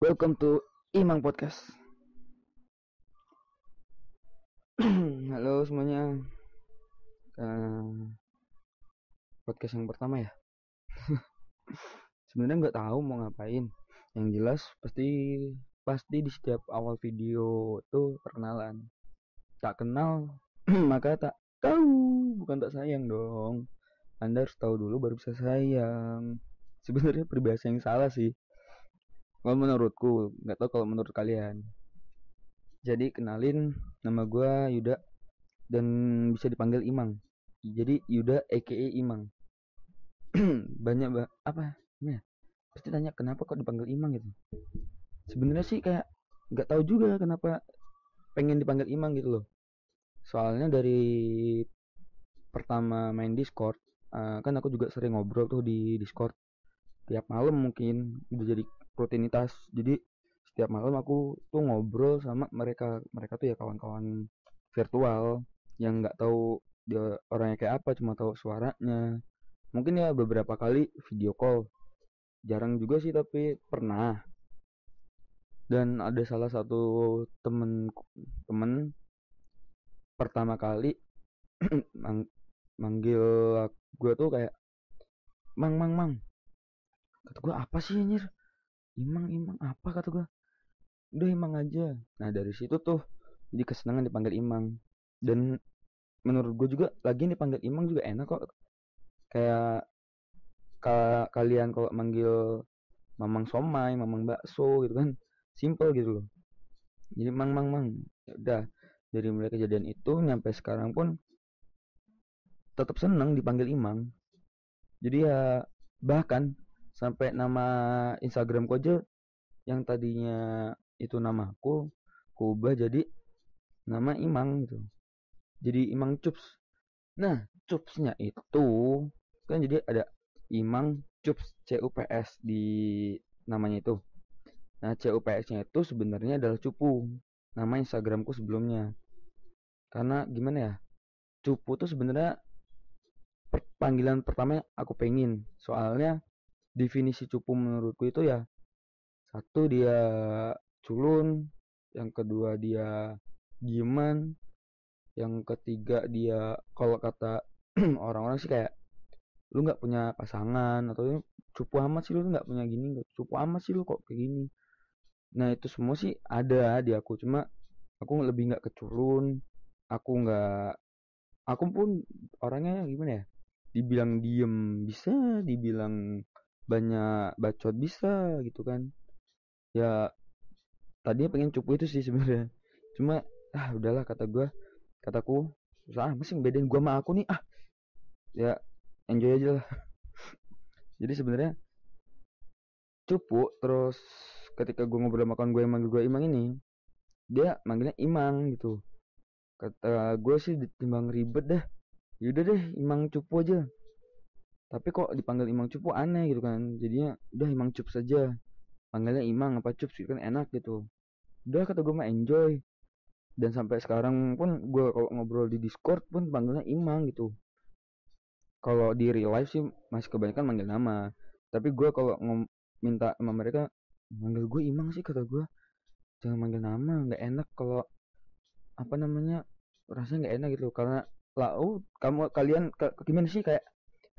Welcome to Imang Podcast. Halo semuanya. Uh, podcast yang pertama ya. Sebenarnya nggak tahu mau ngapain. Yang jelas pasti pasti di setiap awal video tuh perkenalan. Tak kenal maka tak tahu, bukan tak sayang dong. Anda harus tahu dulu baru bisa sayang. Sebenarnya peribahasa yang salah sih kalau menurutku nggak tahu kalau menurut kalian. Jadi kenalin nama gue Yuda dan bisa dipanggil Imang. Jadi Yuda aka Imang. Banyak ba apa ya pasti tanya kenapa kok dipanggil Imang? gitu. Sebenarnya sih kayak nggak tahu juga kenapa pengen dipanggil Imang gitu loh. Soalnya dari pertama main Discord uh, kan aku juga sering ngobrol tuh di Discord. Tiap malam mungkin udah jadi rutinitas. Jadi setiap malam aku tuh ngobrol sama mereka mereka tuh ya kawan-kawan virtual yang nggak tahu dia orangnya kayak apa cuma tahu suaranya. Mungkin ya beberapa kali video call. Jarang juga sih tapi pernah. Dan ada salah satu temen temen pertama kali mang manggil gue tuh kayak mang mang mang. Kata gue apa sih anjir Imang Imang apa kata gue udah Imang aja. Nah dari situ tuh jadi kesenangan dipanggil Imang. Dan menurut gue juga lagi dipanggil Imang juga enak kok. Kayak ka kalian kalau manggil Mamang Somai, Mamang Bakso gitu kan simple gitu loh. Jadi Mang Mang Mang. Ya udah dari mulai kejadian itu nyampe sekarang pun tetap seneng dipanggil Imang. Jadi ya bahkan sampai nama Instagramku aja yang tadinya itu nama aku aku ubah jadi nama Imang gitu. Jadi Imang Cups. Nah Cupsnya itu kan jadi ada Imang Cups CUPS di namanya itu. Nah CUPS nya itu sebenarnya adalah cupu nama Instagramku sebelumnya. Karena gimana ya cupu tuh sebenarnya panggilan pertama aku pengen. Soalnya definisi cupu menurutku itu ya satu dia culun yang kedua dia dieman yang ketiga dia kalau kata orang-orang sih kayak lu nggak punya pasangan atau cupu amat sih lu nggak punya gini cupu amat sih lu kok kayak gini. Nah itu semua sih ada di aku cuma aku lebih nggak keculun aku nggak aku pun orangnya gimana ya dibilang diem bisa dibilang banyak bacot bisa gitu kan. Ya tadinya pengen cupu itu sih sebenarnya. Cuma ah udahlah kata gue kataku susah masih bedain gue sama aku nih? Ah ya enjoy aja lah. Jadi sebenarnya cupu terus ketika gue ngobrol sama kawan gue yang manggil gue imang ini dia manggilnya imang gitu. Kata gue sih ditimbang ribet dah. Yaudah deh imang cupu aja tapi kok dipanggil Imang Cupu aneh gitu kan. Jadinya udah Imang Cup saja. Panggilnya Imang apa Cup? Sih kan enak gitu. Udah kata gue mah enjoy. Dan sampai sekarang pun gue kalau ngobrol di Discord pun panggilnya Imang gitu. Kalau di real life sih masih kebanyakan manggil nama. Tapi gue kalau minta sama mereka manggil gue Imang sih kata gue jangan manggil nama nggak enak kalau apa namanya rasanya nggak enak gitu. Karena lah oh kamu kalian ke, gimana sih kayak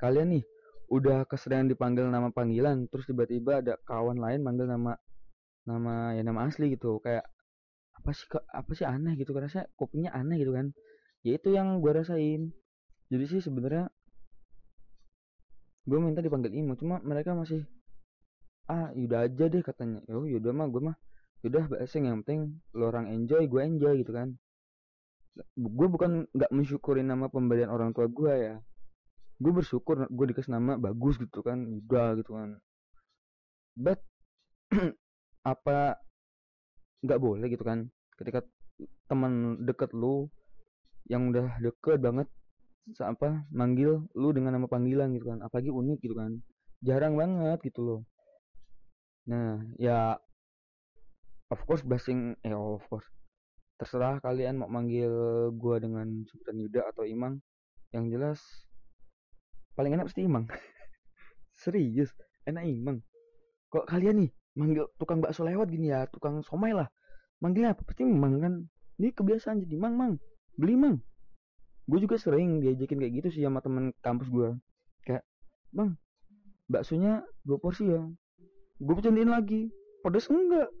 kalian nih udah keseringan dipanggil nama panggilan terus tiba-tiba ada kawan lain manggil nama nama ya nama asli gitu. Kayak apa sih apa sih aneh gitu karena saya kopinya aneh gitu kan. Ya itu yang gue rasain. Jadi sih sebenarnya gue minta dipanggil Imo cuma mereka masih ah yaudah aja deh katanya. Oh yaudah mah gue mah yaudah bahasa yang penting lo orang enjoy gue enjoy gitu kan. Gue bukan nggak mensyukuri nama pemberian orang tua gue ya gue bersyukur gue dikasih nama bagus gitu kan udah gitu kan. But apa nggak boleh gitu kan? Ketika teman deket lu yang udah deket banget apa manggil lu dengan nama panggilan gitu kan apalagi unik gitu kan. Jarang banget gitu loh. Nah ya of course blessing eh of course. Terserah kalian mau manggil gue dengan sebutan Yuda atau Imang. Yang jelas paling enak pasti Imang. Serius enak Imang. Kok kalian nih manggil tukang bakso lewat gini ya tukang somai lah. Manggilnya apa? Pasti mang kan? Ini kebiasaan jadi mang mang. Beli mang gue juga sering diajakin kayak gitu sih sama temen kampus gue kayak bang baksonya dua porsi ya. Gue bercandain lagi. Pedes enggak?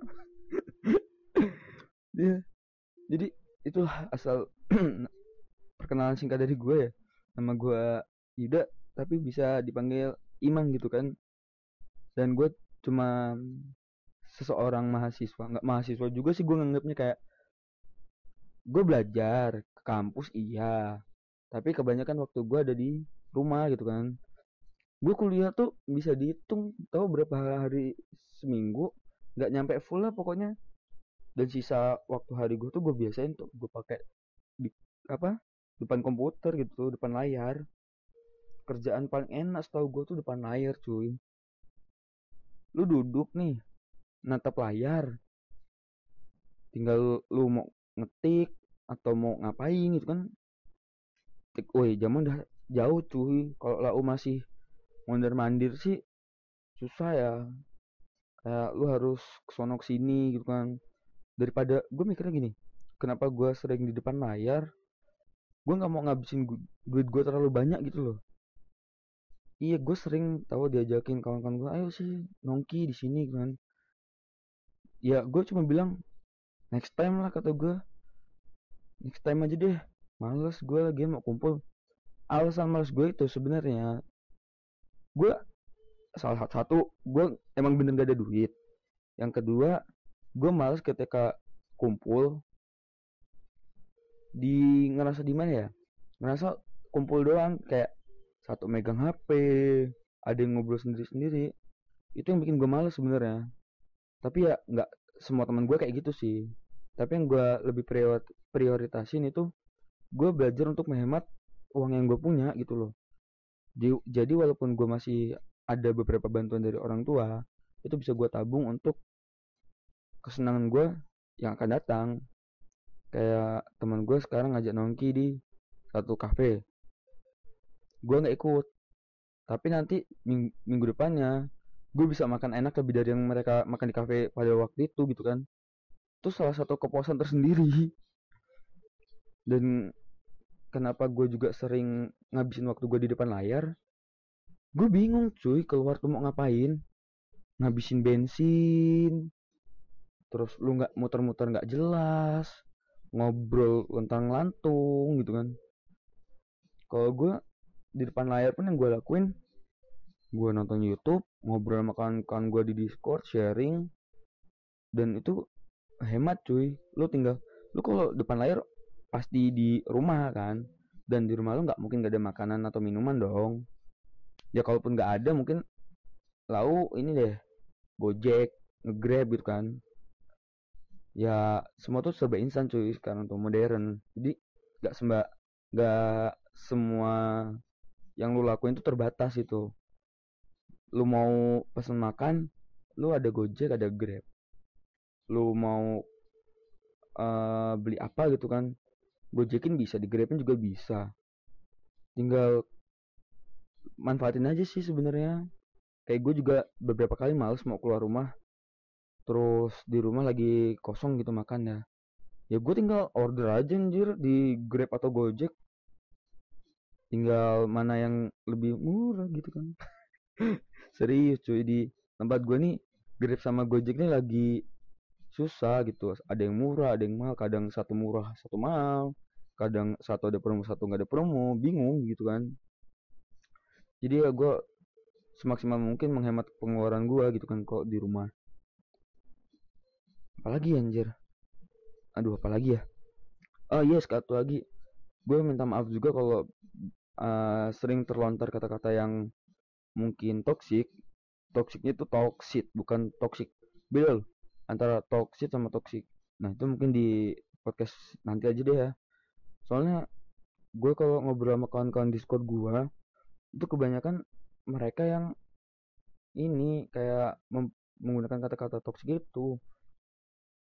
Dia jadi itulah asal perkenalan singkat dari gue ya. Nama gue Yuda tapi bisa dipanggil Imang gitu kan. Dan gue cuma seseorang mahasiswa nggak mahasiswa juga sih gue nganggapnya kayak gue belajar ke kampus iya. Tapi kebanyakan waktu gue ada di rumah gitu kan. Gue kuliah tuh bisa dihitung tahu berapa hari seminggu nggak nyampe full lah pokoknya. Dan sisa waktu hari gue tuh gue biasain tuh gue pakai di apa depan komputer gitu depan layar kerjaan paling enak setahu gue tuh depan layar cuy. Lu duduk nih natap layar. Tinggal lu mau ngetik atau mau ngapain gitu kan. Tik woi zaman udah jauh cuy. Kalau lau masih mondar mandir sih susah ya. Kayak lu harus kesono sini gitu kan. Daripada gue mikirnya gini kenapa gue sering di depan layar? Gue nggak mau ngabisin duit gue terlalu banyak gitu loh iya gue sering tahu diajakin kawan-kawan gue ayo sih nongki di sini kan. Ya gue cuma bilang next time lah kata gue next time aja deh males gue lagi mau kumpul. Alasan males gue itu sebenarnya gue salah satu gue emang bener gak ada duit. Yang kedua gue males ketika kumpul di ngerasa di mana ya? Ngerasa kumpul doang kayak satu megang HP ada yang ngobrol sendiri-sendiri. Itu yang bikin gue males sebenarnya. Tapi ya nggak semua teman gue kayak gitu sih. Tapi yang gue lebih prior prioritasin itu gue belajar untuk menghemat uang yang gue punya gitu loh. Jadi walaupun gue masih ada beberapa bantuan dari orang tua itu bisa gue tabung untuk kesenangan gue yang akan datang. Kayak teman gue sekarang ngajak nongki di satu kafe gue nggak ikut. Tapi nanti ming minggu depannya gue bisa makan enak lebih dari yang mereka makan di kafe pada waktu itu gitu kan. Itu salah satu kepuasan tersendiri. Dan kenapa gue juga sering ngabisin waktu gue di depan layar? Gue bingung cuy keluar tuh mau ngapain? Ngabisin bensin. Terus lu nggak muter-muter nggak jelas. Ngobrol tentang lantung gitu kan. Kalau gue di depan layar pun yang gue lakuin gue nonton YouTube ngobrol sama kawan-kawan gue di Discord sharing. Dan itu hemat cuy. Lu tinggal lu kalau depan layar pasti di rumah kan? Dan di rumah lu nggak mungkin gak ada makanan atau minuman dong. Ya kalaupun nggak ada mungkin lau ini deh gojek ngegrab gitu kan. Ya semua tuh serba instan cuy sekarang tuh modern. Jadi nggak sembah nggak semua yang lu lakuin itu terbatas itu. Lu mau pesen makan lu ada gojek ada grab. Lu mau uh, beli apa gitu kan? Gojekin bisa di grabin juga bisa. Tinggal manfaatin aja sih sebenarnya. Kayak gue juga beberapa kali males mau keluar rumah. Terus di rumah lagi kosong gitu makan ya ya gue tinggal order aja anjir di grab atau gojek tinggal mana yang lebih murah gitu kan. Serius cuy di tempat gue nih Grab sama Gojek nih lagi susah gitu. Ada yang murah ada yang mahal. Kadang satu murah satu mahal. Kadang satu ada promo satu nggak ada promo. Bingung gitu kan. Jadi ya gue semaksimal mungkin menghemat pengeluaran gue gitu kan kok di rumah. Apalagi anjir? Aduh apalagi ya? Oh yes satu lagi. Gue minta maaf juga kalau uh, sering terlontar kata-kata yang mungkin toksik toksiknya itu toxic bukan toxic beda antara toxic sama toxic. Nah itu mungkin di podcast nanti aja deh ya. Soalnya gue kalau ngobrol sama kawan-kawan discord gue itu kebanyakan mereka yang ini kayak menggunakan kata-kata toksik itu.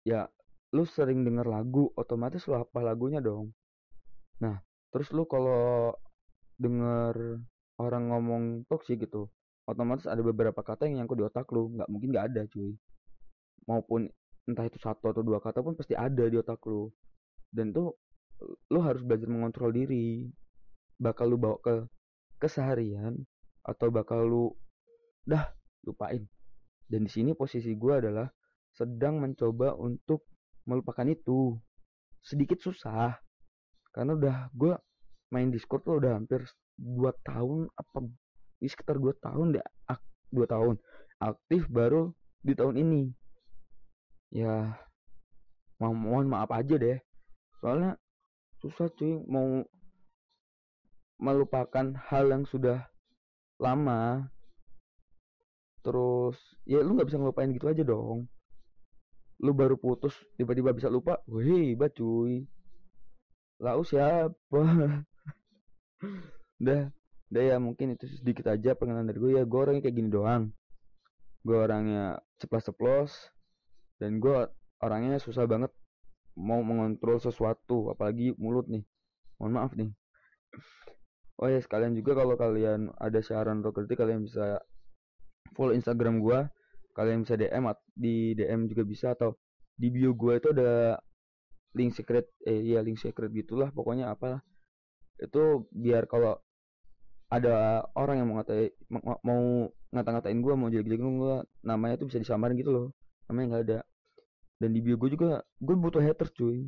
Ya lu sering denger lagu otomatis lu apa lagunya dong. Nah terus lu kalau denger orang ngomong toksik gitu otomatis ada beberapa kata yang nyangkut di otak lu nggak mungkin nggak ada cuy. Maupun entah itu satu atau dua kata pun pasti ada di otak lu. Dan tuh lu harus belajar mengontrol diri. Bakal lu bawa ke keseharian atau bakal lu dah lupain. Dan di sini posisi gue adalah sedang mencoba untuk melupakan itu. Sedikit susah karena udah gue main Discord tuh udah hampir dua tahun apa ini sekitar dua tahun deh dua tahun. Aktif baru di tahun ini. Ya mohon maaf aja deh. Soalnya susah cuy mau melupakan hal yang sudah lama. Terus ya lu nggak bisa ngelupain gitu aja dong. Lu baru putus tiba-tiba bisa lupa wih hebat cuy. Lau siapa udah udah ya mungkin itu sedikit aja pengenalan dari gue ya. Gue orangnya kayak gini doang. Gue orangnya ceplos-ceplos dan gue orangnya susah banget mau mengontrol sesuatu apalagi mulut nih. Mohon maaf nih. Oh ya sekalian juga kalau kalian ada saran atau kritik kalian bisa follow instagram gue. Kalian bisa dm di dm juga bisa atau di bio gue itu ada link secret eh iya link secret gitulah pokoknya apa itu biar kalau ada orang yang mau ngatain mau ngata-ngatain gue mau jelek-jelekin gue namanya tuh bisa disamarin gitu loh. Namanya nggak ada. Dan di bio gue juga gue butuh haters cuy.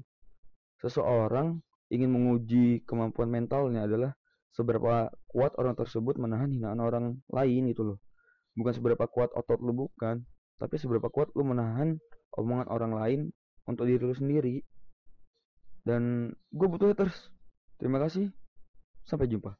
Seseorang ingin menguji kemampuan mentalnya adalah seberapa kuat orang tersebut menahan hinaan orang lain gitu loh. Bukan seberapa kuat otot lu bukan. Tapi seberapa kuat lu menahan omongan orang lain untuk diri lu sendiri. Dan gue butuh haters. Terima kasih sampai jumpa